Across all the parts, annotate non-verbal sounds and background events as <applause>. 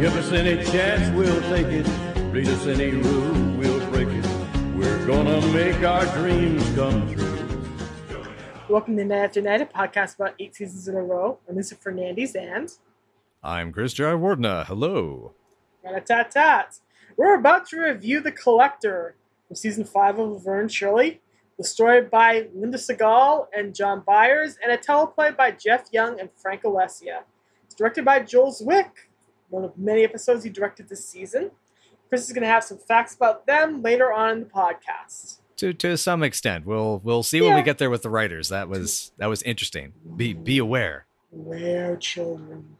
Give us any chance, we'll take it. Read us any rule, we'll break it. We're gonna make our dreams come true. Welcome to Night After Night, a podcast about eight seasons in a row. I'm Lisa Fernandez and I'm Chris J. Wardna. Hello. tat tat. We're about to review The Collector from season five of Laverne Shirley. The story by Linda Segal and John Byers, and a teleplay by Jeff Young and Frank Alessia. It's directed by Joel Zwick, one of many episodes he directed this season. Chris is going to have some facts about them later on in the podcast. To to some extent, we'll we'll see when we get there with the writers. That was that was interesting. Be be aware. Where children.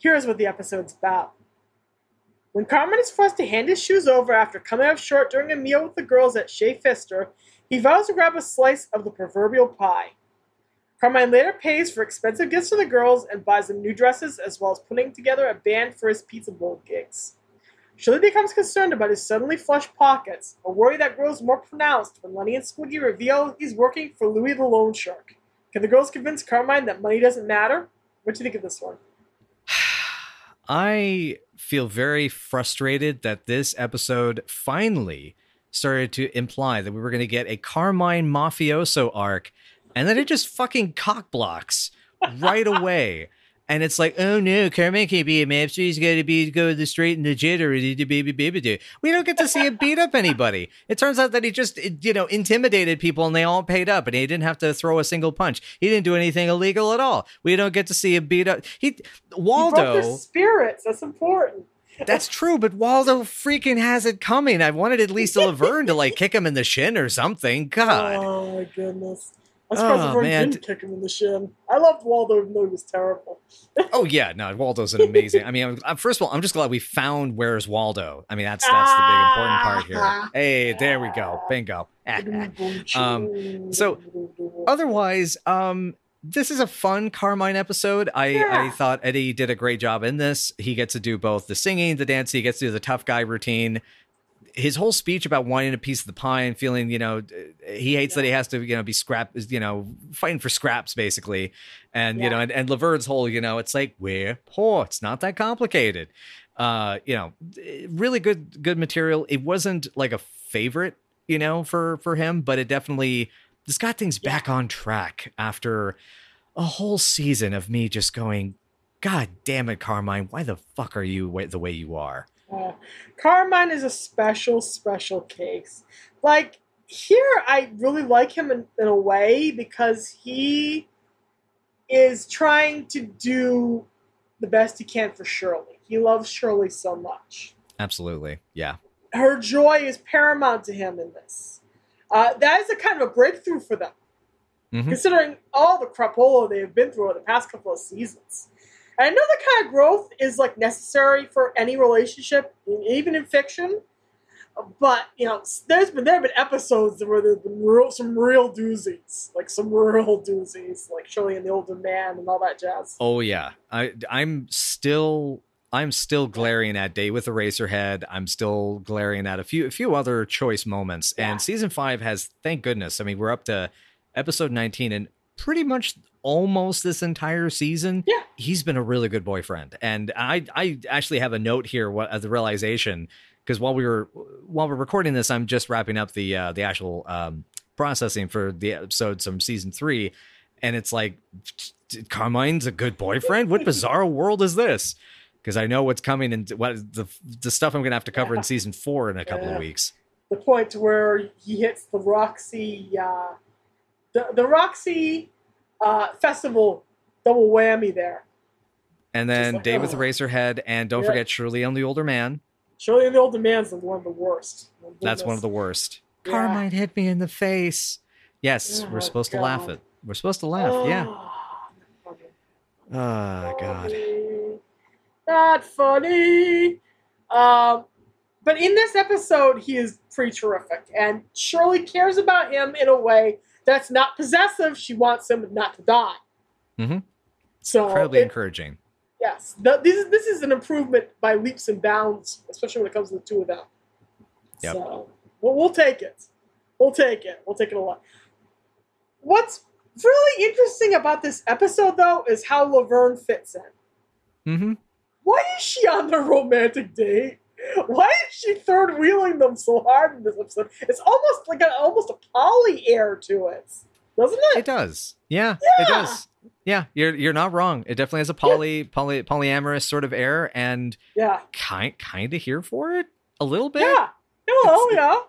Here's what the episode's about. When Carmine is forced to hand his shoes over after coming up short during a meal with the girls at Shea Fister, he vows to grab a slice of the proverbial pie. Carmine later pays for expensive gifts for the girls and buys them new dresses as well as putting together a band for his pizza bowl gigs. Shirley becomes concerned about his suddenly flush pockets, a worry that grows more pronounced when Lenny and Squiggy reveal he's working for Louis the Loan Shark. Can the girls convince Carmine that money doesn't matter? What do you think of this one? <sighs> I feel very frustrated that this episode finally started to imply that we were going to get a Carmine mafioso arc, and then it just fucking cock blocks right away. <laughs> And it's like, oh no, Carmine can't be a mobster. He's got to be go the straight and legit, or he do baby baby do. We don't get to see him beat up anybody. It turns out that he just, you know, intimidated people, and they all paid up, and he didn't have to throw a single punch. He didn't do anything illegal at all. We don't get to see him beat up. He He Waldo. their spirits. That's important. <laughs> That's true, but Waldo freaking has it coming. I wanted at least a Laverne to like kick him in the shin or something. God. Oh my goodness. I'm surprised Oh, man. didn't kick him in the shin. I loved Waldo even though he was terrible. <laughs> Oh yeah, no, Waldo's an amazing. I mean, I'm, first of all, I'm just glad we found where's Waldo. I mean, that's that's the big important part here. Hey, there we go, bingo. <laughs> Um, so, Otherwise, um, this is a fun Carmine episode. I, I thought Eddie did a great job in this. He gets to do both the singing, the dancing, he gets to do the tough guy routine. His whole speech about wanting a piece of the pie and feeling, you know, he hates that he has to, you know, be scrap, you know, fighting for scraps basically. And, you know, and, and Laverne's whole, you know, it's like, we're poor. It's not that complicated. Uh, you know, really good, good material. It wasn't like a favorite, you know, for, for him, but it definitely, this got things back on track after a whole season of me just going, God damn it, Carmine, why the fuck are you the way you are? Uh, Carmine is a special, special case. Like, here, I really like him in, in a way because he is trying to do the best he can for Shirley. He loves Shirley so much. Absolutely. Yeah. Her joy is paramount to him in this. Uh, that is a kind of a breakthrough for them, Mhm. considering all the crapola they have been through over the past couple of seasons. And I know that kind of growth is like necessary for any relationship, even in fiction. But you know, there's been there have been episodes where there's been real, some real doozies, like some real <laughs> doozies, like Shirley and the Older Man and all that jazz. Oh yeah. I I'm still I'm still glaring at Day with Eraserhead. I'm still glaring at a few a few other choice moments. Yeah. And season five has thank goodness. I mean, we're up to episode 19 and pretty much almost this entire season. Yeah. He's been a really good boyfriend. And I I actually have a note here what the realization because while we were while we're recording this, I'm just wrapping up the uh, the actual um, processing for the episodes from season three, and it's like Carmine's a good boyfriend. What bizarre world is this? Because I know what's coming and what the the stuff I'm gonna have to cover Yeah. in season four in a couple Yeah. of weeks. the point where he hits the Roxy, uh, the the Roxy uh, festival double whammy there. And then like, Dave with oh. Eraserhead, and don't Yeah. forget Shirley on the older man. Shirley and the Older Man's the one of the worst. My That's one of the worst. Yeah. Carmine hit me in the face. Yes, Oh, we're supposed to laugh God. it. We're supposed to laugh. Yeah. Ah. Oh God. Funny. Not funny. Um, but in this episode, he is pretty terrific, and Shirley cares about him in a way that's not possessive. She wants him not to die. Mhm. So Incredibly it- encouraging. Yes, the, this is this is an improvement by leaps and bounds, especially when it comes to the two of them. Yep. So we'll, we'll take it. We'll take it. We'll take it a lot. What's really interesting about this episode, though, is how Laverne fits in. Mm-hmm. Why is she on the romantic date? Why is she third wheeling them so hard in this episode? It's almost like a, almost a poly air to it, doesn't it? It does. Yeah, Yeah. it does. Yeah, you're you're not wrong. It definitely has a poly poly polyamorous sort of air, and yeah, kind kind of here for it a little bit. yeah, oh yeah,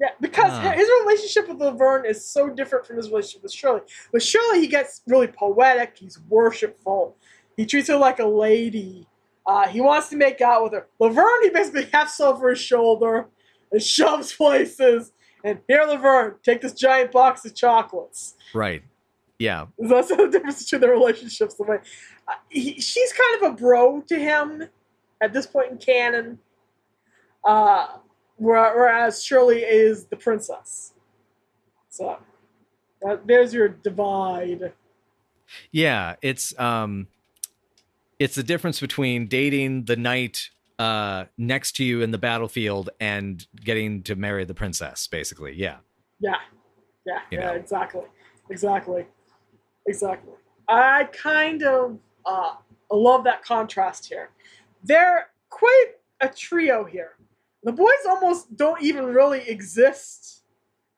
yeah. Because Ah. his relationship with Laverne is so different from his relationship with Shirley. With Shirley, he gets really poetic. He's worshipful. He treats her like a lady. Uh, he wants to make out with her. Laverne, he basically hefts over his shoulder and shoves <laughs> places. And here, Laverne, take this giant box of chocolates. Right. Yeah. That's <laughs> the difference between their relationships. The way uh, he, she's kind of a bro to him at this point in canon, uh, whereas Shirley is the princess. So uh, there's your divide. Yeah, it's um it's the difference between dating the knight uh next to you in the battlefield and getting to marry the princess basically. Yeah. Yeah, yeah, You yeah, know. exactly, exactly, exactly. I kind of uh, love that contrast here. They're quite a trio here. The boys almost don't even really exist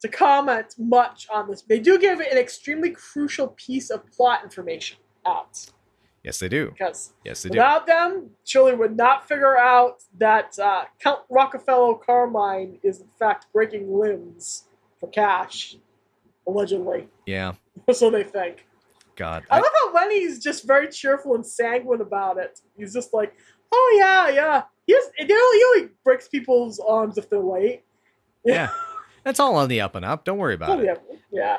to comment much on this. They do give an extremely crucial piece of plot information out Yes, they do. because Yes, they do. without them, Shirley would not figure out that uh, Count Rockefeller Carmine is in fact breaking limbs for cash, allegedly. Yeah. <laughs> so they think. God. I I- love how Lenny's just very cheerful and sanguine about it. He's just like, "Oh yeah, yeah." He, just, he, only, breaks people's arms if they're late. yeah. <laughs> That's all on the up and up. Don't worry about Oh, it. yeah, yeah.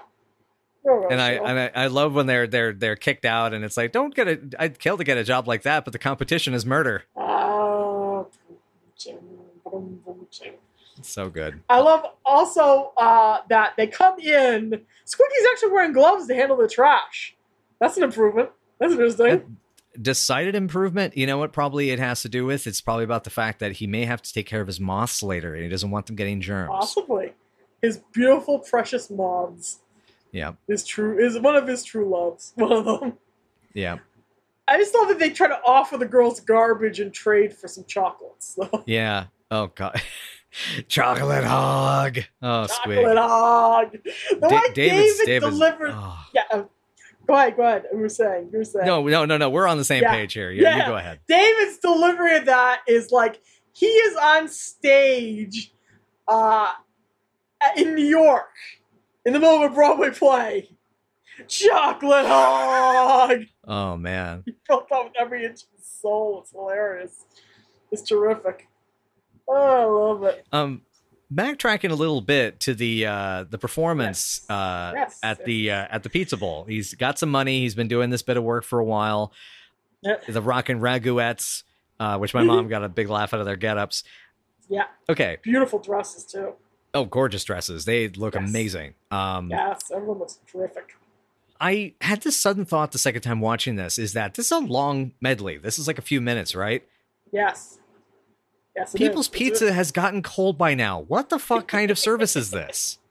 Oh, And I and I, I love when they're they're they're kicked out and it's like don't get a I'd kill to get a job like that, but the competition is murder. Ching, boom, boom, ching. It's so good. I love also uh, that they come in. Squiggy's actually wearing gloves to handle the trash. That's an improvement. That's interesting. Decided improvement. You know what? Probably it has to do with. It's probably about the fact that he may have to take care of his moths later, and he doesn't want them getting germs. Possibly. His beautiful, precious moths. Yeah, His true is one of his true loves. <laughs> One of them. yeah, I just love that they try to offer the girls garbage and trade for some chocolates. So, <laughs> yeah. Oh god, <laughs> chocolate hog. Oh, squid. chocolate hog. The Da- way David's- David David's- delivered. oh. Yeah. uh, Go ahead. Go ahead. Were saying. You were saying. No, no, no, no. We're on the same Yeah. page here. You, Yeah. you go ahead. David's delivery of that is like he is on stage uh, in New York in the middle of a Broadway play. Chocolate hog! Oh man. He felt that with every inch of his soul. It's hilarious. It's terrific. Oh, I love it. Um, backtracking a little bit to the uh the performance Yes. uh Yes. at the uh, at the pizza bowl. He's got some money. He's been doing this bit of work for a while. Yeah. The rockin' raguettes, uh, which my mom <laughs> got a big laugh out of their get-ups. Yeah, Okay. beautiful dresses too. Oh, gorgeous dresses. They look Yes. amazing. Um, Yes, everyone looks terrific. I had this sudden thought the second time watching this is that this is a long medley. This is like a few minutes, right? Yes. Yes, People's is. Pizza has gotten cold by now. What the fuck kind of service is this? <laughs>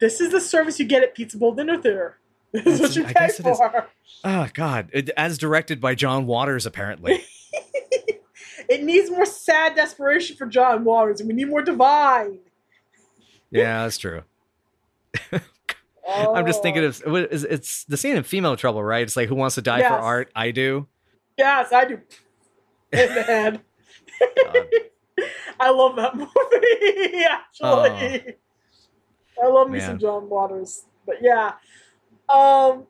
This is the service you get at Pizza Bowl Dinner Theater. <laughs> This is what you I pay guess it is. for. Oh God! It, as directed by John Waters, apparently. <laughs> it needs more sad desperation for John Waters, and we need more divine. Yeah, that's true. Oh. <laughs> I'm just thinking of what is- it's the scene in Female Trouble, right? It's like who wants to die for art? I do. Yes, I do. <laughs> The <laughs> I love that movie. Actually, I love me some John Waters. But yeah, um,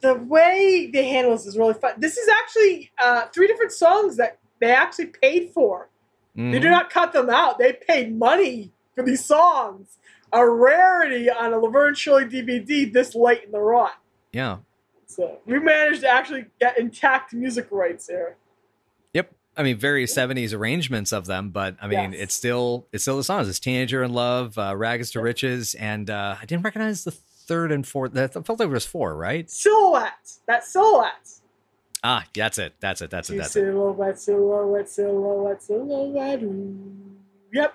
the way they handle this is really fun. This is actually uh, three different songs that they actually paid for. They Mhm. do not cut them out. They paid money for these songs. A rarity on a Laverne Shirley DVD this late in the run. Yeah. So we managed to actually get intact music rights here. Yep. I mean, very 70s arrangements of them, but I mean, Yes. it's still it's still the songs. It's Teenager in Love, uh, Rags to Riches, and uh, I didn't recognize the third and fourth. That felt like it was four, right? Silhouette. That silhouette. Ah, that's it. That's it. That's it. That's it. silhouette, silhouette, silhouette, silhouette. Yep.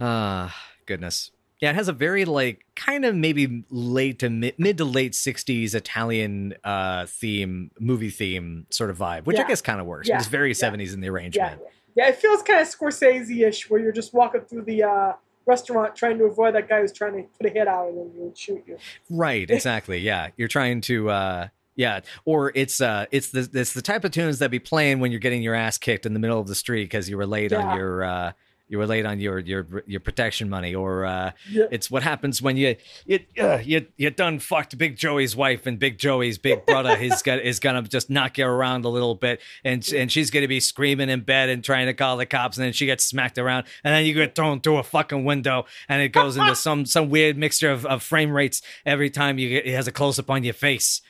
Ah, goodness. Yeah, it has a very like kind of maybe late to mid, mid to late '60s Italian uh theme, movie theme sort of vibe, which I guess kind of works. Yeah. It's very Yeah. '70s in the Yeah, arrangement. yeah. It feels kind of Scorsese-ish, where you're just walking through the uh, restaurant trying to avoid that guy who's trying to put a hit out on you and shoot you. Right, exactly. Yeah, you're trying to. uh yeah, or it's uh, it's the it's the type of tunes that be playing when you're getting your ass kicked in the middle of the street because you were late Yeah. on your uh, you were late on your your your protection money, or uh, Yeah. it's what happens when you you uh, you you done fucked Big Joey's wife and Big Joey's big brother <laughs> is gonna is gonna just knock you around a little bit, and and she's gonna be screaming in bed and trying to call the cops, and then she gets smacked around, and then you get thrown through a fucking window, and it goes into <laughs> some some weird mixture of, of frame rates every time you get it has a close up on your face.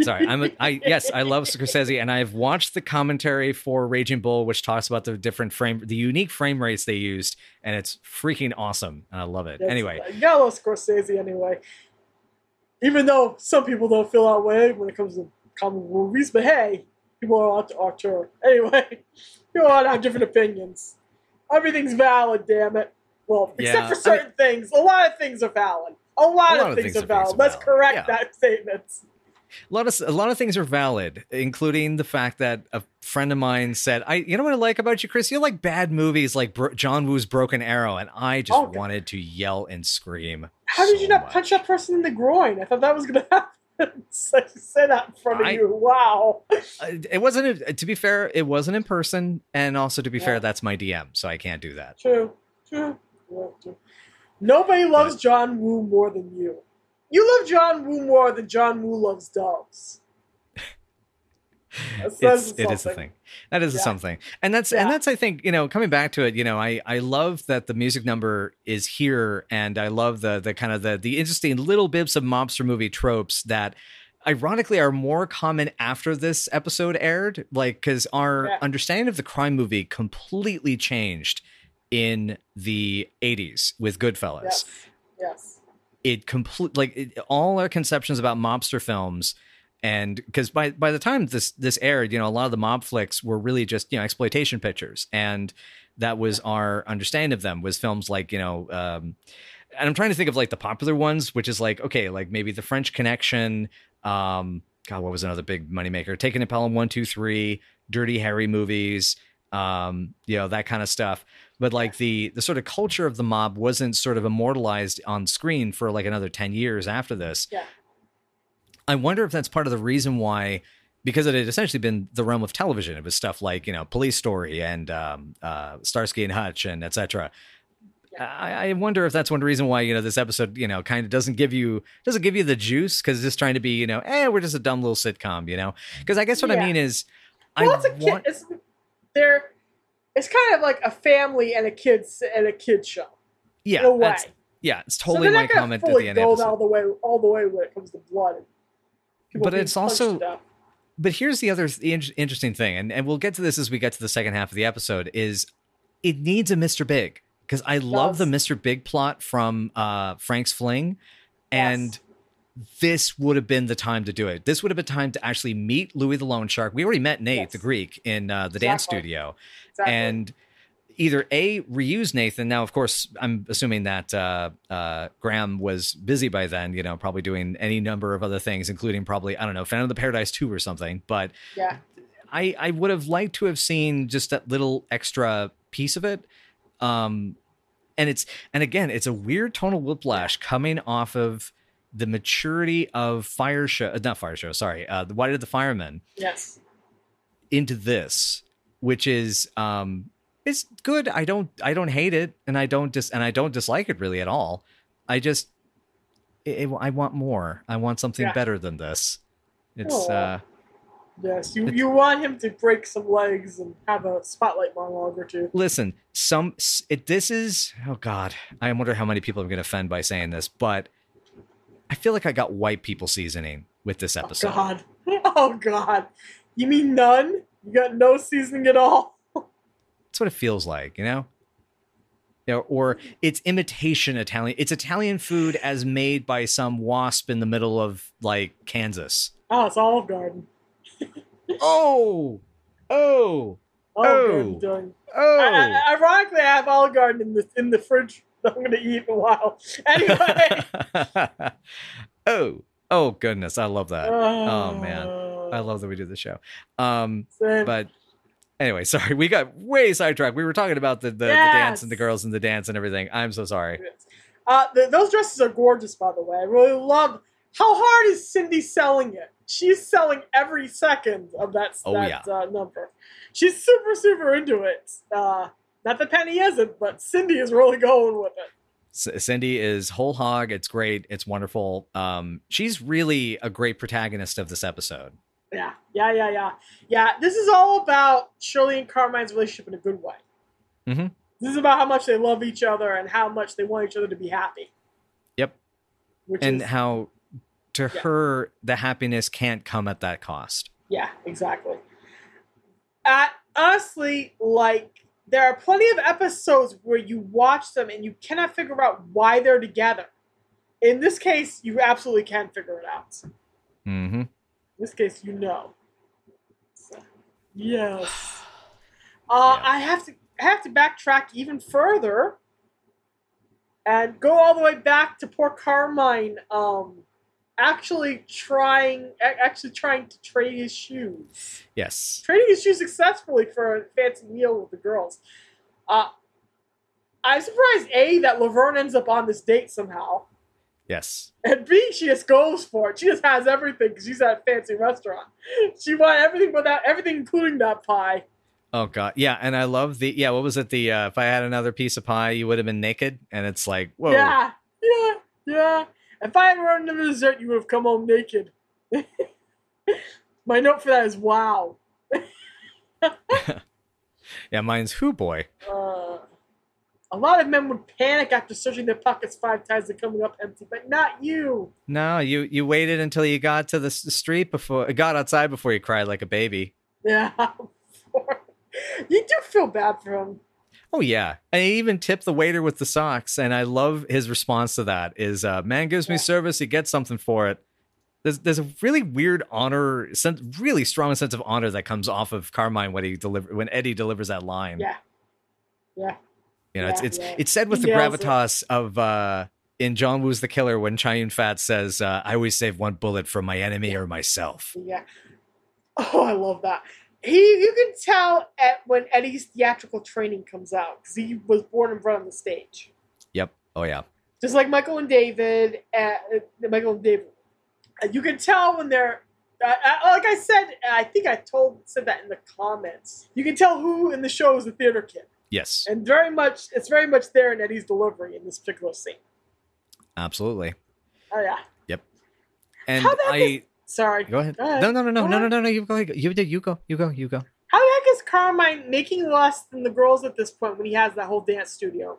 Sorry, I'm a, I yes, I love Scorsese, and I've watched the commentary for Raging Bull, which talks about the different frame, the unique frame rates they used, and it's freaking awesome, and I love it. That's- Anyway, you gotta love Scorsese anyway. Even though some people don't feel that way when it comes to comic movies, but hey, people are out to auteur. Anyway, <laughs> people all have different opinions. Everything's valid, damn it. Well, Yeah, except for I certain things. A lot of things are valid. A lot, of, things, are valid. Let's valid. correct Yeah. that <laughs> statement. A lot of a lot of things are valid, including the fact that a friend of mine said, "I, you know what I like about you, Chris? You like bad movies like Bro- John Woo's Broken Arrow," and I just Oh, wanted to yell and scream. How did you not much. punch that person in the groin? I thought that was going <laughs> to happen. so say that in front of I- you. Wow. It wasn't. A, to be fair, it wasn't in person, and also to be Yeah. fair, that's my DM, so I can't do that. True. True. True, true. Nobody loves John Woo more than you. You love John Woo more than John Woo loves doves. <laughs> It's, it is a thing that is Yeah. something and that's and that's i think you know coming back to it you know i i love that the music number is here and i love the the kind of the the interesting little bits of mobster movie tropes that ironically are more common after this episode aired like because our Yeah. understanding of the crime movie completely changed in the 80s with goodfellas Yes. Yes. It complete like it, all our conceptions about mobster films and because by by the time this this aired you know a lot of the mob flicks were really just you know exploitation pictures. And that was our understanding of them was films like you know um and i'm trying to think of like the popular ones which is like okay like maybe the french connection um god what was another big moneymaker? Taking it pelham one two three dirty harry movies um you know that kind of stuff but like the the sort of culture of the mob wasn't sort of immortalized on screen for like another 10 years after this. Yeah. i wonder if that's part of the reason why because it had essentially been the realm of television. It was stuff like you know police story and um uh starsky and hutch and etc I, I wonder if that's one reason why you know this episode you know kind of doesn't give you doesn't give you the juice because it's just trying to be you know eh we're just a dumb little sitcom you know? Because I guess what I mean is Well, I it's a kid. want It's, they're, it's kind of like a family and a kids and a kid show yeah in a way. yeah it's so totally they're my comment at the end of go all the way all the way when it comes to blood. But it's also- but here's the other the interesting thing and, and we'll get to this as we get to the second half of the episode is it needs a mr big because i love the mr big plot from uh frank's fling and Yes. This would have been the time to do it. This would have been time to actually meet louis the loan shark. We already met nate Yes. the greek in uh, the dance studio. Exactly. and either a reuse nathan. Now of course i'm assuming that uh, uh, graham was busy by then you know probably doing any number of other things including probably i don't know phantom of the paradise 2 or something. But yeah, I I would have liked to have seen just that little extra piece of it. Um and it's and again, it's a weird tonal whiplash coming off of the maturity of Fire Show, uh, not Fire Show, sorry, uh, the Why Did the Firemen? yes, into this, which is um it's good. I don't I don't hate it, and I don't dis and I don't dislike it really at all. I just it, I want more. I want something Yeah. better than this. It's uh yes. You you want him to break some legs and have a spotlight monologue or two. listen some it, this is oh god i wonder how many people are going to offend by saying this but i feel like i got white people seasoning with this oh, episode. Oh God, <laughs> oh God. You mean none? You got no seasoning at all? that's what it feels like you know you know, or it's imitation italian it's italian food as made by some wasp in the middle of like kansas Oh, it's Olive Garden. <laughs> oh oh Olive Oh. Garden oh I, I, ironically, I have Olive Garden in the in the fridge I'm going to eat in a while. Anyway. <laughs> oh, oh goodness, I love that. oh man. I love that we do the show. Um, Same. but anyway, <laughs> sorry, we got way sidetracked. We were talking about the the, the dance and the girls and the dance and everything. I'm so sorry. Uh, th- those dresses are gorgeous, by the way. I really love. How hard is Cindy selling it? She's selling every second of that, Oh, that uh, number. She's super, super into it. Uh, not that Penny isn't, but Cindy is really going with it. Cindy is whole hog. It's great. It's wonderful. Um, she's really a great protagonist of this episode. Yeah, yeah, yeah, yeah. Yeah, this is all about Shirley and Carmine's relationship in a good way. Mhm. This is about how much they love each other and how much they want each other to be happy. Yep. Which and is, how to Yeah. her the happiness can't come at that cost. Yeah, exactly. Uh, honestly, like there are plenty of episodes where you watch them and you cannot figure out why they're together. In this case, you absolutely can figure it out. In hmm In this case, you know. So, yes. <sighs> Uh, Yeah. I have to I have to backtrack even further and go all the way back to poor Carmine. Um, actually trying actually trying to trade his shoes Yes. trading his shoes successfully for a fancy meal with the girls. Uh, I'm surprised A that Laverne ends up on this date somehow, Yes. and B she just goes for it. She just has everything because she's at a fancy restaurant. <laughs> She wanted everything without everything, including that pie. Oh god. Yeah, and I love the yeah, what was it? The uh, if I had another piece of pie, you would have been naked. And it's like, whoa. Yeah, yeah, yeah. If I had run into the dessert, you would have come home naked. My note for that is wow. <laughs> Yeah, mine's who boy. Uh, a lot of men would panic after searching their pockets five times and coming up empty, but not you. No, you you waited until you got to the street before got outside before you cried like a baby. Yeah. <laughs> you do feel bad for him. Oh yeah, and he even tipped the waiter with the socks, and I love his response to that. Is uh, man gives me Yeah. service, he gets something for it. There's there's a really weird honor, sense, really strong sense of honor that comes off of Carmine when he deliver when Eddie delivers that line. Yeah. Yeah. you know, it's Yeah, it's yeah. it's said with the gravitas of uh, in John Woo's the Killer when Chow Yun-fat says, uh, "I always save one bullet for my enemy or myself." Yeah. Oh, I love that. He, you can tell at when Eddie's theatrical training comes out because he was born and bred on the stage, Yep. Oh yeah. just like Michael and David. Uh, Michael and David. Uh, you can tell when they're. Uh, uh, like I said, I think I told said that in the comments. You can tell who in the show is a theater kid. Yes. and very much it's very much there in Eddie's delivery in this particular scene. Absolutely. Oh yeah. Yep. And How that I Sorry. go ahead. Go ahead. No, no, no, no, no, no, ahead. no, no. You go. You do. You go. You go. You go. How the heck is Carmine making less than the girls at this point when he has that whole dance studio?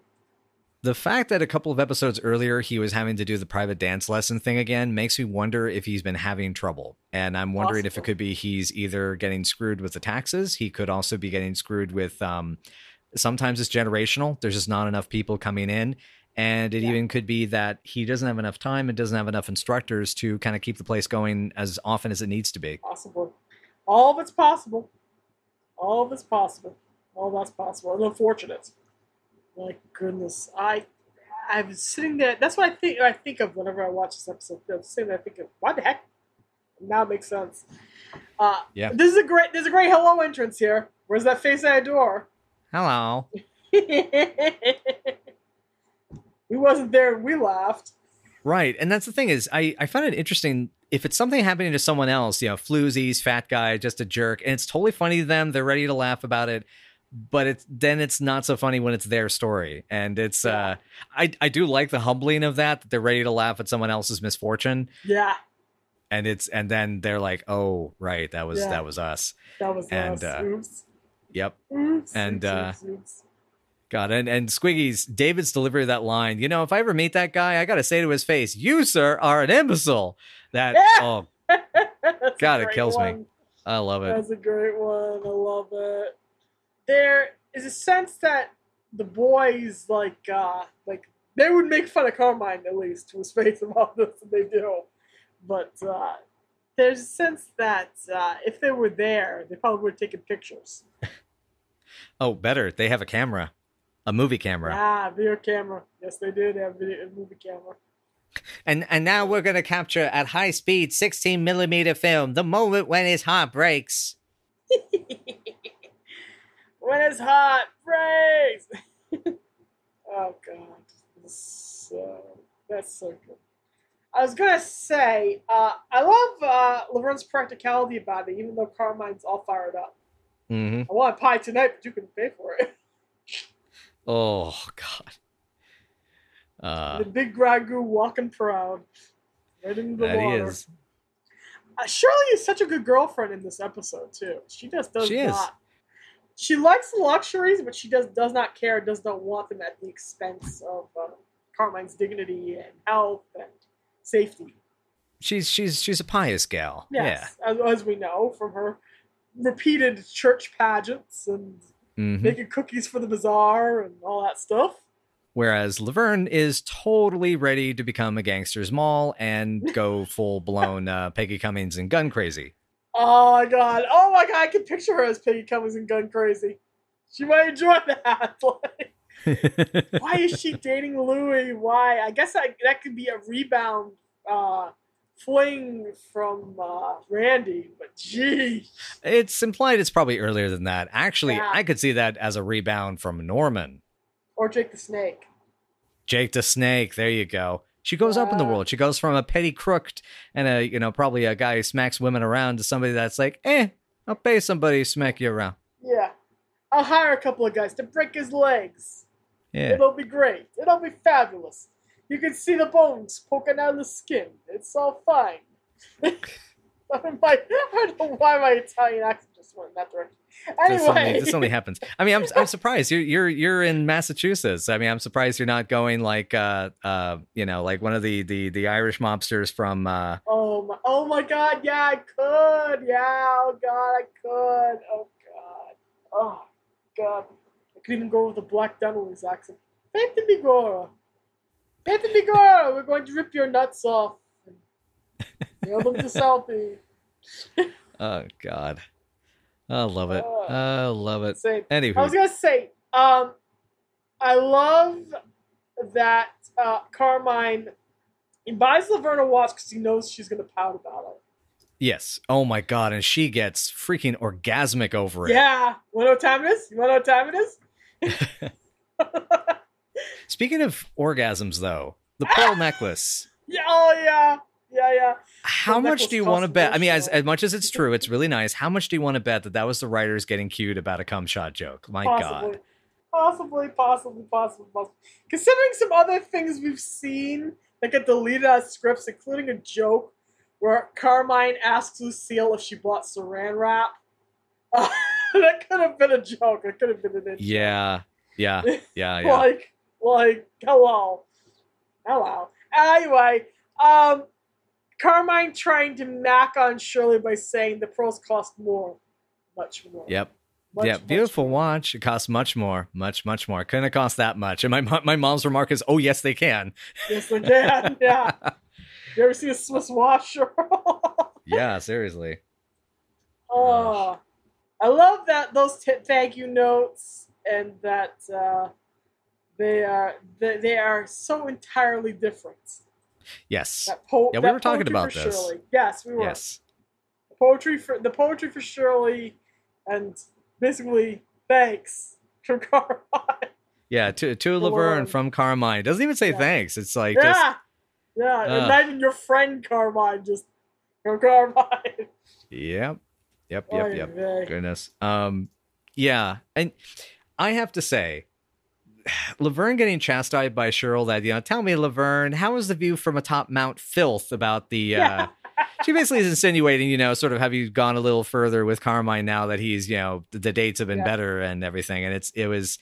The fact that a couple of episodes earlier he was having to do the private dance lesson thing again makes me wonder if he's been having trouble. And I'm wondering if it could be he's either getting screwed with the taxes, he could also be getting screwed with um sometimes it's generational. There's just not enough people coming in. And it Yeah. even could be that he doesn't have enough time and doesn't have enough instructors to kind of keep the place going as often as it needs to be. Possible. All of it's possible. All of it's possible. All that's possible. And unfortunate. My goodness. I I was sitting there that's what I think I think of whenever I watch this episode. I'm sitting there thinking, why the heck? Now it makes sense. Uh Yeah. this is a great there's a great hello entrance here. Where's that face I adore? Hello. <laughs> we wasn't there we laughed. Right. And that's the thing is I, I find it interesting if it's something happening to someone else, you know, floozies, fat guy, just a jerk, and it's totally funny to them, they're ready to laugh about it. But it's then it's not so funny when it's their story. And it's Yeah. uh I I do like the humbling of that, that they're ready to laugh at someone else's misfortune. Yeah, And it's and then they're like, Oh, right, that was Yeah. that was us. that was And, us. uh, oops. Yep. Oops. and, oops, uh, oops. God, and, and Squiggy's David's delivery of that line, you know, if I ever meet that guy, I gotta say to his face, You, sir, are an imbecile. That oh, <laughs> God, it kills me. I love it. That's a great one. I love it. There is a sense that the boys like uh like they would make fun of Carmine at least to his face about this and they do. But uh there's a sense that uh, if they were there, they probably would have taken pictures. <laughs> Oh, better. They have a camera. A movie camera. Ah, video camera. Yes, they did They have video, a movie camera. And and now we're gonna capture at high speed 16 millimeter film the moment when his heart breaks. <laughs> when his heart breaks. <laughs> oh god, so that's so good. I was gonna say, uh, I love uh, Laverne's practicality about it, even though Carmine's all fired up. hmm I want pie tonight, but you can pay for it. <laughs> Oh God. Uh, the big ragu walking proud, right into the that water. is. Uh, Shirley is such a good girlfriend in this episode too. She just does She is. not. She likes the luxuries, but she does does not care. Does not want them at the expense of uh, Carmine's dignity and health and safety. She's she's she's a pious gal. Yes, as, as we know from her repeated church pageants and Yeah. hmm making cookies for the bazaar and all that stuff. Whereas Laverne is totally ready to become a gangster's mall and <laughs> go full blown uh, Peggy Cummins and gun crazy. Oh my god! Oh my god! I can picture her as Peggy Cummins and Gun Crazy. She might enjoy <laughs> that. Like, <laughs> why is she dating Louis? Why? I guess I, that could be a rebound uh, fling from uh, Randy. But gee, it's implied it's probably earlier than that. Actually, Yeah. I could see that as a rebound from Norman. or Jake the Snake. Jake the Snake. There you go. She goes up in the world. She goes from a petty crook and a you know probably a guy who smacks women around to somebody that's like, eh, I'll pay somebody to smack you around. Yeah, I'll hire a couple of guys to break his legs. Yeah. It'll be great. It'll be fabulous. You can see the bones poking out of the skin. It's all fine. <laughs> my, I don't know why my Italian accent just went in that direction. This only, this only happens. I mean, I'm I'm surprised you're you're you're in Massachusetts. I mean, I'm surprised you're not going like uh uh you know like one of the the the Irish mobsters from uh oh my, oh my God, yeah, I could, yeah, oh God, I could, oh God, oh God, I could even go with the Black Donnelly's accent. Pete Bigora, Pete Bigora, we're going to rip your nuts off. Mail them to Southie. <laughs> oh god, I love it. Oh. I love it. Say, I was gonna say, um, I love that uh, Carmine he buys Laverne a watch because he knows she's gonna pout about it. yes. Oh my god, and she gets freaking orgasmic over it. Yeah, you wanna know what time it is? You wanna know what time it is? <laughs> <laughs> Speaking of orgasms, though, the pearl <laughs> necklace. Yeah, oh yeah, yeah, yeah. How much do you want to bet? I mean, as, as much as it's true, it's really nice. How much do you want to bet that that was the writers getting cued about a cum shot joke? My possibly, god. possibly, possibly, possibly, possibly. Considering some other things we've seen that get deleted out of scripts, including a joke where Carmine asks Lucille if she bought Saran wrap. <laughs> that could have been a joke. It could have been an intro. Yeah, yeah, <laughs> yeah, yeah. Like, like, hello, hello. Anyway, um, Carmine trying to mac on Shirley by saying the pearls cost more, much more. Yep. Much, yeah, much beautiful more. watch. It costs much more, much, much more. Couldn't have cost that much. And my my mom's remark is, "Oh yes, they can." Yes, they can. Yeah. <laughs> You ever see a Swiss watch? <laughs> yeah, seriously. oh, I love that those t- thank you notes and that uh, they are they, they are so entirely different. Yes, That po- Yeah, we were talking about this. Shirley. Yes, we were. yes, The poetry for the poetry for Shirley, and basically thanks from <laughs> Carmine. yeah. To to Laverne. From Carmine doesn't even say Yeah. thanks. It's like yeah, just yeah. Ugh. Imagine your friend Carmine just from Carmine. yep, yep, yep, yep. Goodness. Um, yeah, and I have to say, Laverne getting chastised by Shirley that you know, tell me, Laverne, how is the view from atop Mount Filth about the? Uh, <laughs> she basically is insinuating, you know, sort of have you gone a little further with Carmine now that he's, you know, the, dates have been Yeah. better and everything, and it's it was.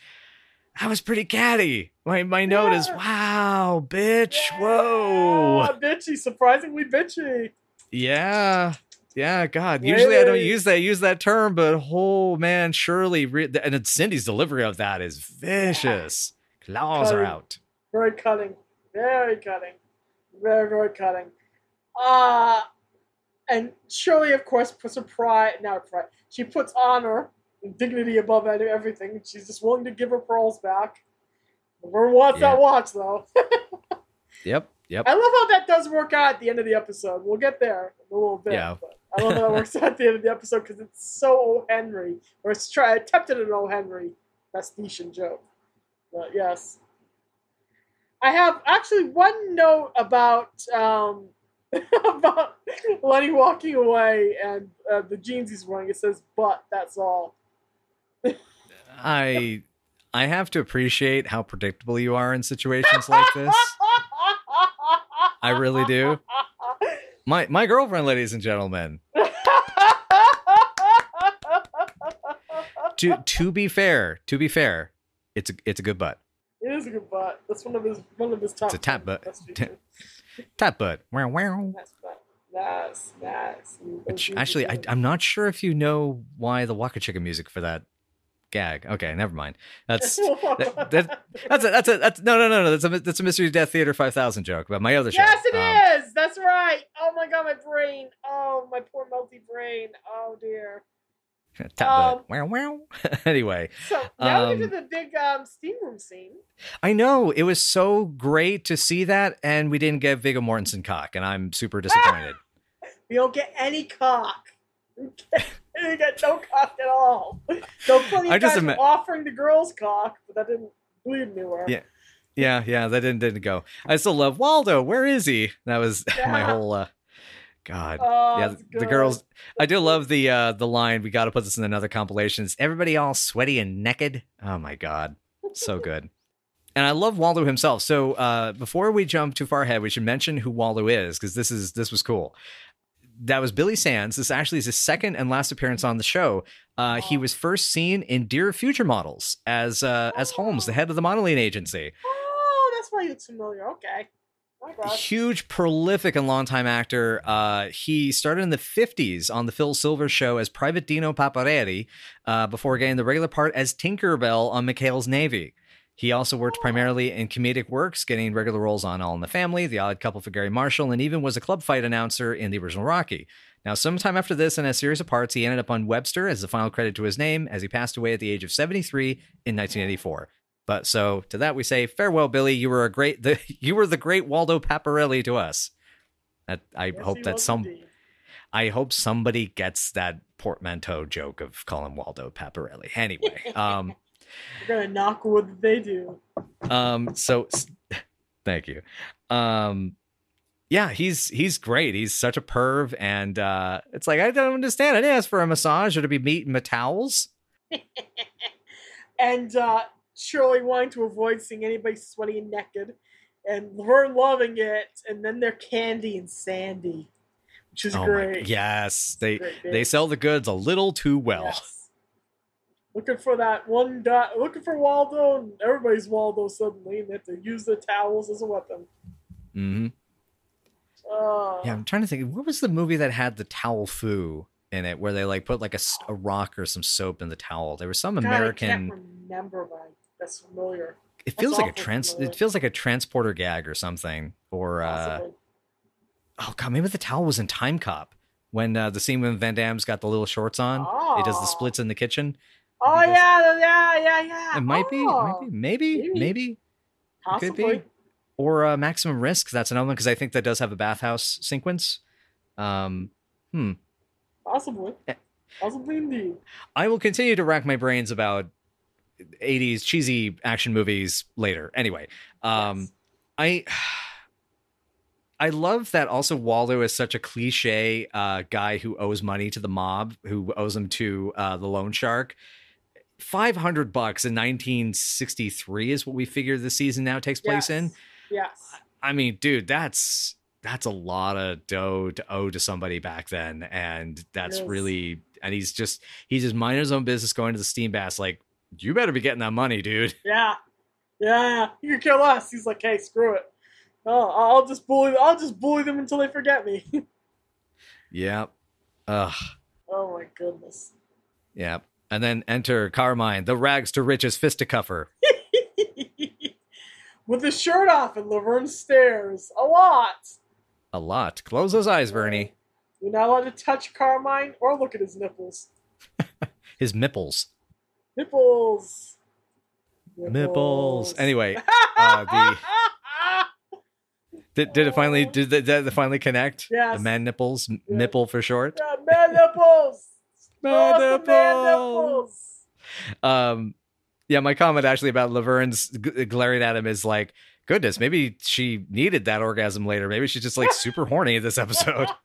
That was pretty catty. My my note is wow, bitch, whoa. Bitchy, surprisingly bitchy. Yeah. Yeah, God. Usually I don't use that use that term, but oh man, surely re- and Cindy's delivery of that is vicious. Claws are out. Very cutting. Very cutting. Very, very cutting. Uh and Shirley, of course, puts her pride now pride. She puts honor and dignity above everything. She's just willing to give her pearls back. Wants Yeah. that watch though. <laughs> Yep. Yep. I love how that does work out at the end of the episode. We'll get there in a little bit. Yeah. But I don't love how that it works out <laughs> at the end of the episode because it's so O. Henry, or it's try attempted an O. Henry pastiche joke. But yes, I have actually one note about um, <laughs> about Lenny walking away and uh, the jeans he's wearing. It says "but." That's all. <laughs> I I have to appreciate how predictable you are in situations like this. I really do. My my girlfriend, ladies and gentlemen. To to be fair, to be fair, it's a it's a good butt. It is a good butt. That's one of his one of his top. It's a tap butt. Tap butt. Wow wow. Nice. Nice, nice. Which actually, I, I'm not sure if you know why the Waka Chicken music for that gag. Okay, never mind. That's <laughs> that, that, that's a, that's a that's no no no no that's a that's a Mystery Death Theater 5000 joke about my other show. yes, it Um, is. That's right. Oh my god, my brain. Oh, my poor melty brain. Oh dear. <laughs> Tap Um. Wow wow. <laughs> anyway, So now we Um, get to the big um, steam room scene. I know it was so great to see that, and we didn't get Viggo Mortensen cock, and I'm super disappointed. <laughs> We don't get any cock. We get, no cock at all. So plenty I of just guys ima- offering the girls cock, but that didn't bleed anywhere. Yeah. yeah, yeah, that didn't didn't go. I still love Waldo. Where is he? That was my whole. uh God. Oh, yeah, the girls. I do love the uh the line. We got to put this in another compilation. Is everybody all sweaty and naked? Oh my god, so <laughs> good. And I love Waldo himself. So uh, before we jump too far ahead, we should mention who Waldo is because this is this was cool. That was Billy Sands. This actually is his second and last appearance on the show. Uh, he was first seen in Dear Future Models as uh, as Holmes, the head of the modeling agency. Oh, that's why he looks familiar. Okay. Huge, prolific, and longtime actor. Uh, he started in the 50s on the Phil Silver show as Private Dino Paparelli uh, before getting the regular part as Tinkerbell on McHale's Navy. He also worked primarily in comedic works, getting regular roles on All in the Family, The Odd Couple for Garry Marshall, and even was a club fight announcer in the original Rocky. Now, sometime after this, in a series of parts, he ended up on Webster as the final credit to his name, as he passed away at the age of 73 in 1984. But so to that we say farewell, Billy. You were a great the <laughs> you were the great Waldo Paparelli to us. That I Yes, hope that some indeed. I hope somebody gets that portmanteau joke of calling Waldo Paparelli. Anyway, <laughs> um, We're gonna knock wood. They do. um, so thank you. Um, yeah, he's he's great. He's such a perv, and uh, it's like I don't understand. I didn't ask for a massage or to be meeting my towels. <laughs> and uh, Shirley wanting to avoid seeing anybody sweaty and naked, and Laverne loving it, and then they're Candy and Sandy, which is oh great. my, yes, they Great they sell the goods a little too well. Yes. Looking for that one dot, looking for Waldo, and everybody's Waldo suddenly, and they have to use the towels as a weapon. hmm Uh, Yeah, I'm trying to think. What was the movie that had the towel foo in it, where they like put like a rock or some soap in the towel? There was some God, I American. can't remember, but I- that's familiar. It feels like a trans. familiar. It feels like a transporter gag or something. Or uh, oh god, maybe the towel was in Timecop when uh, the scene when Van Damme's got the little shorts on. He does the Oh. splits in the kitchen. oh yeah, yeah, yeah, yeah. It might be, it might Oh, be, maybe, maybe. maybe, Possibly. could be. or uh, Maximum Risk. That's another one because I think that does have a bathhouse sequence. Um, hmm. Possibly. Eh. Possibly indeed. I will continue to rack my brains about 80s cheesy action movies later. Anyway, um Yes. I <sighs> I love that also Waldo is such a cliche uh guy who owes money to the mob, who owes him to uh the loan shark. 500 bucks in 1963 is what we figure the season now takes place in. Yes. I mean, dude, that's that's a lot of dough to owe to somebody back then, and that's really and he's just he's just minding his own business, going to the steam bass. Like, you better be getting that money, dude. <laughs> Yeah. Yeah. You could care less. He's like, hey, screw it. Oh, I'll just bully. I'll just bully them until they forget me. <laughs> Yep. Ugh. oh my goodness. Yep. And then enter Carmine, the rags to riches fisticuffer. <laughs> With his shirt off and Laverne stares a lot. A lot. Close those eyes, Vernie. You're not allowed to touch Carmine or look at his nipples. his mipples. Nipples. Nipples. Anyway, <laughs> uh, the did, did it finally did the, did it finally connect? Yes. The man nipples, Yeah. nipple for short. Yeah, man nipples. Man Show us man nipples. nipples. Um, yeah, my comment actually about Laverne's g- glaring at him is like, goodness, maybe she needed that orgasm later. Maybe she's just like super horny in this episode. <laughs>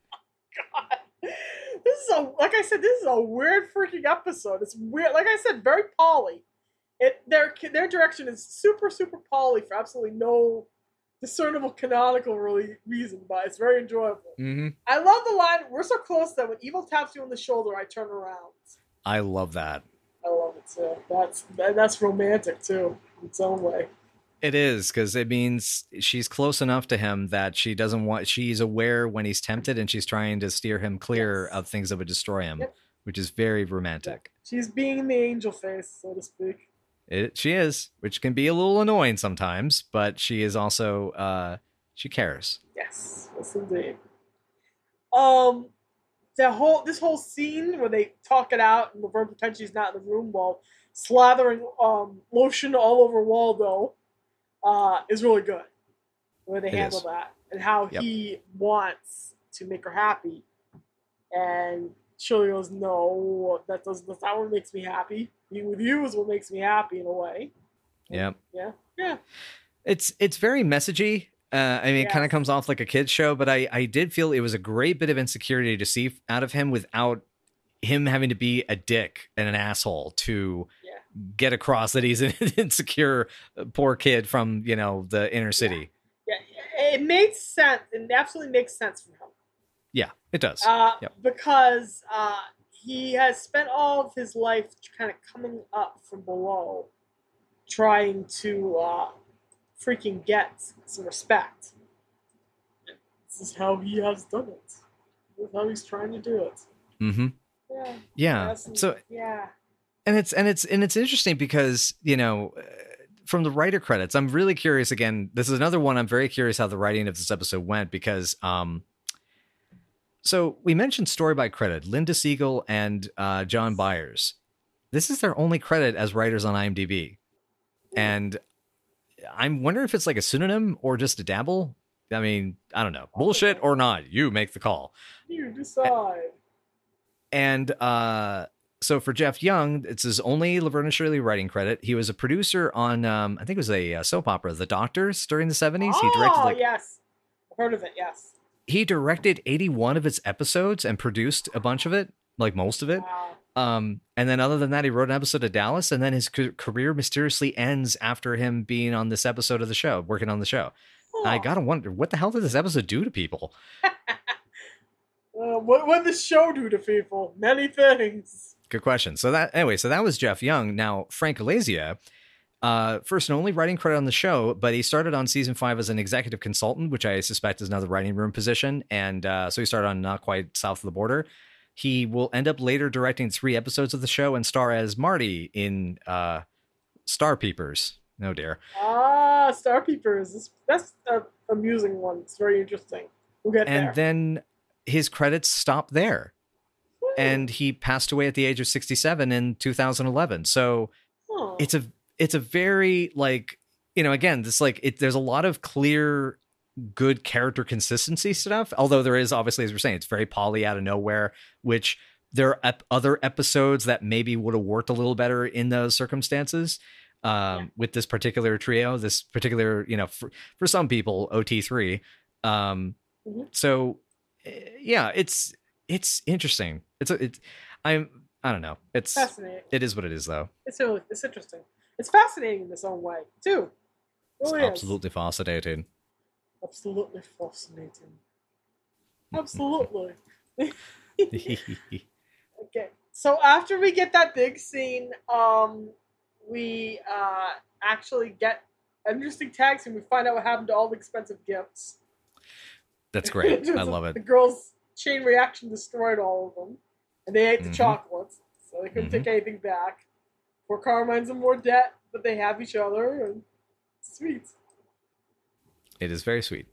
Is a like I said, this is a weird freaking episode. It's weird. Like I said, very poly. It their their direction is super super poly for absolutely no discernible canonical really reason, but it's very enjoyable. hmm I love the line. We're so close that when evil taps you on the shoulder, I turn around. I love that. I love it too. That's that, that's romantic too, in its own way. It is because it means she's close enough to him that she doesn't want. She's aware when he's tempted, and she's trying to steer him clear Yes. of things that would destroy him, Yep. which is very romantic. She's being the angel face, so to speak. It, she is, which can be a little annoying sometimes, but she is also uh, she cares. Yes, yes indeed. Um, the whole this whole scene where they talk it out and Laverne pretends she's not in the room while slathering um lotion all over Waldo, uh, is really good. The way they It handle is. that and how Yep. he wants to make her happy, and Shirley goes, "No, that doesn't. That's not what makes me happy. Being with you is what makes me happy in a way." Yeah. Yeah. Yeah. It's it's very messagey. Uh, I mean, it kind of comes off like a kids show, but I I did feel it was a great bit of insecurity to see out of him without him having to be a dick and an asshole to. Get across that he's <laughs> an insecure uh, poor kid from you know the inner city. Yeah. It makes sense. It absolutely makes sense for him. Yeah, it does. Uh, Yep. Because uh, he has spent all of his life kind of coming up from below, trying to uh, freaking get some respect. This is how he has done it. This is how he's trying to do it. mm-hmm. Yeah. Yeah. So yeah. And it's and it's and it's interesting because you know uh, from the writer credits i'm really curious again this is another one i'm very curious how the writing of this episode went because um so we mentioned story by credit linda siegel and uh, john byers. This is their only credit as writers on imdb. And i'm wondering if it's like a pseudonym or just a dabble. I mean i don't know. Bullshit or not you make the call. You decide. and uh, so for Jeff Young, it's his only Laverne and Shirley writing credit. He was a producer on, um, I think it was a uh, soap opera, The Doctors, during the seventies. he directed oh, like yes. I've heard of it, yes. he directed eighty one of its episodes and produced a bunch of it, like most of it. Wow. Um, and then other than that, he wrote an episode of Dallas, and then his ca- career mysteriously ends after him being on this episode of the show, working on the show. I gotta wonder what the hell did this episode do to people? <laughs> Uh, what what did the show do to people? Many things. Good question. So that anyway, so that was Jeff Young. Now Frank Alesia, uh, first and only writing credit on the show, but he started on season five as an executive consultant, which I suspect is another writing room position. And uh, so he started on Not Quite South of the Border. He will end up later directing three episodes of the show and star as Marty in uh, Star Peepers. No dear. Ah, Star Peepers. That's an amusing one. It's very interesting. We'll get And there. then his credits stop there. And he passed away at the age of sixty-seven in two thousand eleven. So Huh. it's a it's a very like you know again this like it there's a lot of clear good character consistency stuff although there is obviously as we're saying it's very poly out of nowhere which there are other episodes that maybe would have worked a little better in those circumstances um Yeah. with this particular trio this particular you know for, for some people ot3 um Mhm. so eh, yeah it's it's interesting it's a it's i'm i don't know it's fascinating. it is what it is though It's really it's interesting. It's fascinating in its own way too. It It's really is. absolutely fascinating. absolutely fascinating. <laughs> Absolutely. <laughs> <laughs> Okay. So after we get that big scene, um, we uh actually get an interesting tag and We find out what happened to all the expensive gifts. That's great. I love it. The girls' chain reaction destroyed all of them, and they ate the Mhm. chocolates, so they couldn't take anything back. Poor Carmine's in more debt, but they have each other, and sweet. It is very sweet.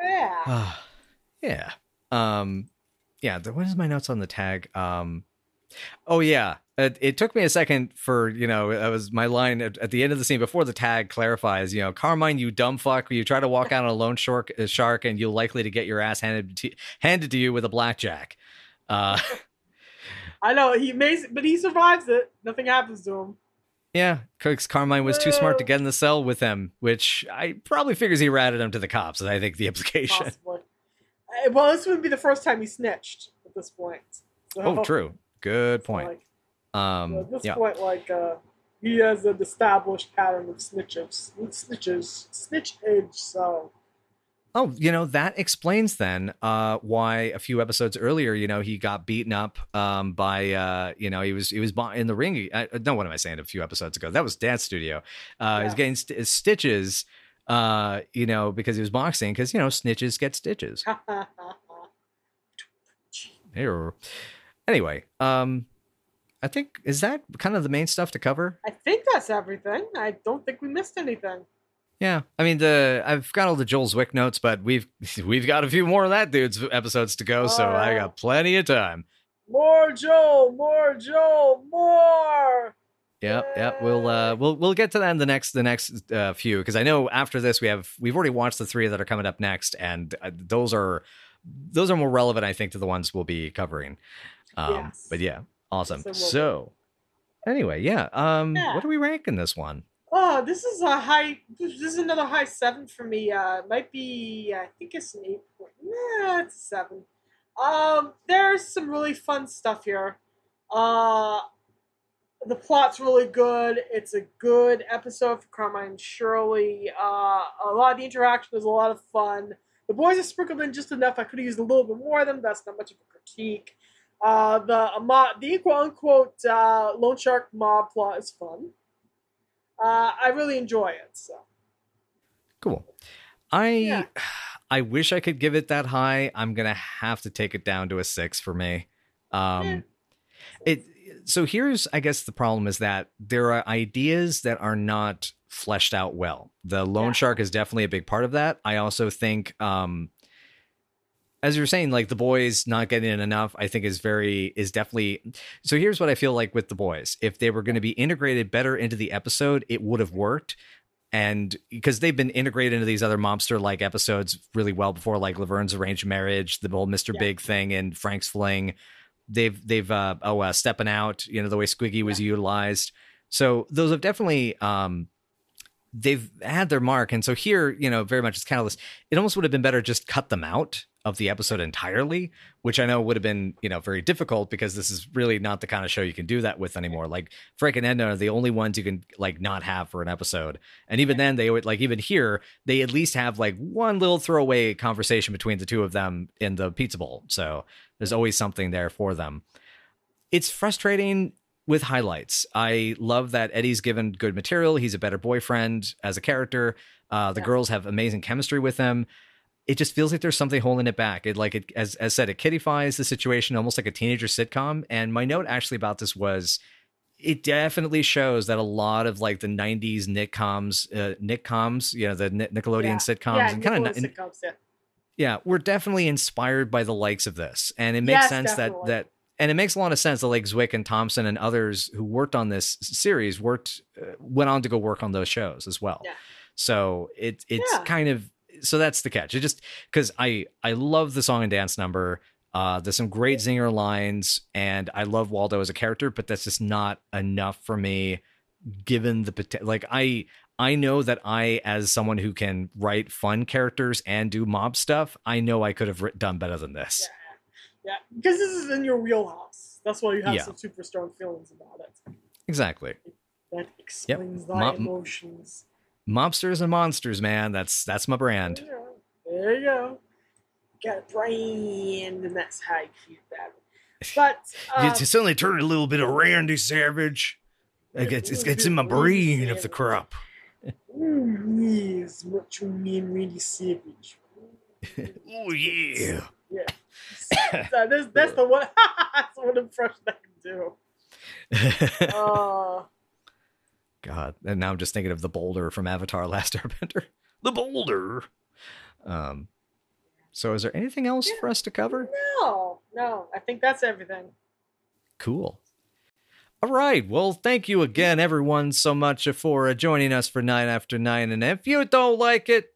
Yeah. yeah. Um, yeah. The, what is my notes on the tag? Um, Oh yeah, it, it took me a second for you know that was my line at, at the end of the scene before the tag clarifies. You know, Carmine, you dumb fuck, you try to walk out on a loan shark, shark, and you're likely to get your ass handed to, handed to you with a blackjack. Uh, <laughs> I know he makes, but he survives it. Nothing happens to him. yeah, because Carmine was too smart to get in the cell with him, which I probably figures he ratted him to the cops. Is I think the implication. Possibly. Uh, Well, this would be the first time he snitched at this point. So, Oh, true. Good point. Like, Um, at this yeah. point, like uh, he has an established pattern of snitches, snitches, snitch edge. So Oh, you know, that explains then uh why a few episodes earlier, you know, he got beaten up um by uh you know, he was he was in the ring. I, no, what am I saying? A few episodes ago. That was Dance Studio. Uh he was Yeah. getting st- stitches uh you know, because he was boxing cuz you know, snitches get stitches. <laughs> Here. Anyway, um I think is that kind of the main stuff to cover? I think that's everything. I don't think we missed anything. Yeah, I mean the I've got all the Joel Zwick notes, but we've <laughs> we've got a few more of that dude's episodes to go, so I got plenty of time. More Joel, more Joel, more. Yep, yep. We'll uh we'll we'll get to that in the next the next uh, few because I know after this we have we've already watched the three that are coming up next, and uh, those are those are more relevant I think to the ones we'll be covering. Um, Yes. But yeah, awesome. It will. So anyway, yeah. Um, Yeah. what are we ranking this one? Oh, this is a high. This is another high seven for me. Uh, it might be. I think it's an eight point. Nah, it's a seven. Um, there's some really fun stuff here. Uh, the plot's really good. It's a good episode for Carmine and Shirley. Uh, a lot of the interaction is a lot of fun. The boys are sprinkled in just enough. I could have used a little bit more of them. That's not much of a critique. Uh, the mo- the quote unquote uh, loan shark mob plot is fun. Uh, I really enjoy it. So Cool. I Yeah. <sighs> I wish I could give it that high. I'm gonna have to take it down to a six for me. Um, Yeah. it so here's I guess the problem is that there are ideas that are not fleshed out well. The loan Yeah. shark is definitely a big part of that. I also think um as you're saying like the boys not getting in enough i think is very is definitely so here's what i feel like with the boys. If they were going to be integrated better into the episode it would have worked. And because they've been integrated into these other mobster like episodes really well before like laverne's arranged marriage the whole mr Yeah. big thing and frank's fling. They've they've uh oh uh stepping out you know the way squiggy was utilized. So those have definitely um they've had their mark. And so here you know very much as catalyst it almost would have been better just cut them out of the episode entirely which i know would have been you know very difficult because this is really not the kind of show you can do that with anymore like frank and edna are the only ones you can like not have for an episode and even then they would like even here they at least have like one little throwaway conversation between the two of them in the pizza bowl so there's always something there for them it's frustrating with highlights. I love that Eddie's given good material. He's a better boyfriend as a character. Uh, the Yeah. girls have amazing chemistry with him. It just feels like there's something holding it back. It like it as as said, it kiddifies the situation almost like a teenager sitcom. And my note actually about this was it definitely shows that a lot of like the 90s Nickcoms, uh, Nickcoms, you know, the Ni- Nickelodeon Yeah. sitcoms yeah, and kind of sitcoms, yeah. yeah, we're definitely inspired by the likes of this, and it makes Yes, sense definitely. that that and it makes a lot of sense that like Zwick and Thompson and others who worked on this series worked uh, went on to go work on those shows as well. Yeah. So it it's Yeah. kind of so that's the catch. It just because I I love the song and dance number. Uh, there's some great zinger lines, and I love Waldo as a character, but that's just not enough for me, given the potential. Like I I know that I, as someone who can write fun characters and do mob stuff, I know I could have done better than this. Yeah, because this is in your wheelhouse. That's why you have Yeah. some super strong feelings about it. Exactly. That explains thy Mo- emotions. Mobsters and monsters, man. That's that's my brand. There you go. You. Got a brand, and that's how you keep that. But <laughs> uh, suddenly turned a little bit of Randy Savage. Like, it's- it's- it's in my brain of the crop. mm, yes, what you mean, Randy Savage? <laughs> Oh yeah. Yeah, <laughs> So that's, that's the one. that's the one impression I can do. Uh, God, and now I'm just thinking of the boulder from Avatar: Last Airbender. <laughs> The boulder. Um. So, is there anything else for us to cover? no, no, I think that's everything. Cool. All right. Well, thank you again, everyone, so much for uh, joining us for Nine After Nine. And if you don't like it,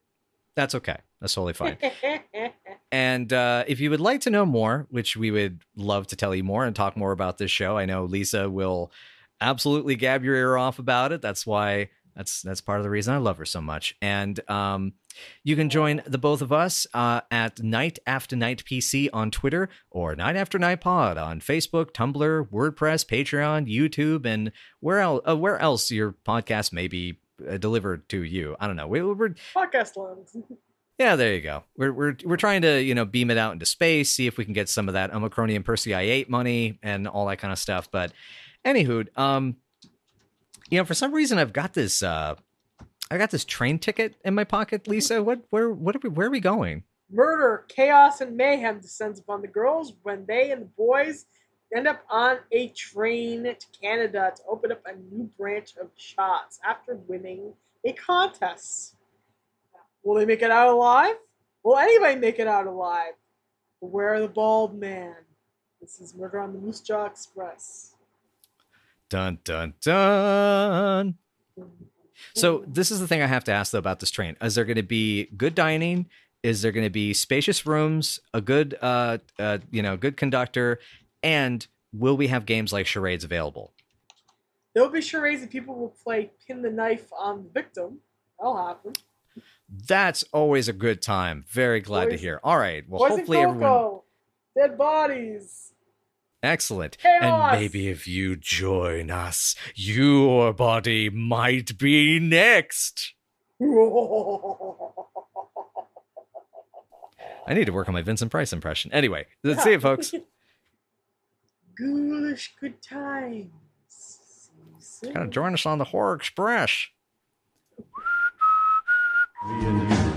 that's okay. That's totally fine. <laughs> And uh, if you would like to know more, which we would love to tell you more and talk more about this show, I know Lisa will absolutely gab your ear off about it. That's why that's that's part of the reason I love her so much. And um, you can join the both of us uh, at Night After Night PC on Twitter or Night After Night Pod on Facebook, Tumblr, WordPress, Patreon, YouTube, and where else? Uh, where else your podcast may be uh, delivered to you? I don't know. We, we're Podcast lands. <laughs> yeah, there you go. We're we're we're trying to you know beam it out into space, see if we can get some of that Omicronium Persei eight money and all that kind of stuff. But anywho, um, you know, for some reason I've got this uh, I got this train ticket in my pocket. Lisa, what where what are we where are we going? Murder, chaos, and mayhem descends upon the girls when they and the boys end up on a train to Canada to open up a new branch of Shotz after winning a contest. Will they make it out alive? Will anybody make it out alive? Beware the bald man. This is Murder on the Moose Jaw Express. Dun dun dun. So this is the thing I have to ask though about this train. Is there going to be good dining? Is there going to be spacious rooms, a good, uh, uh, you know, good conductor, and will we have games like charades available? There'll be charades and people will play pin the knife on the victim. That'll happen. That's always a good time. Very glad to hear. All right. Well, hopefully everyone. Dead bodies. Excellent. Chaos! And maybe if you join us, your body might be next. <laughs> I need to work on my Vincent Price impression. Anyway, let's see it, <laughs> folks. Ghoulish good times. See you soon. Kind of join us on the Horror Express. Me and you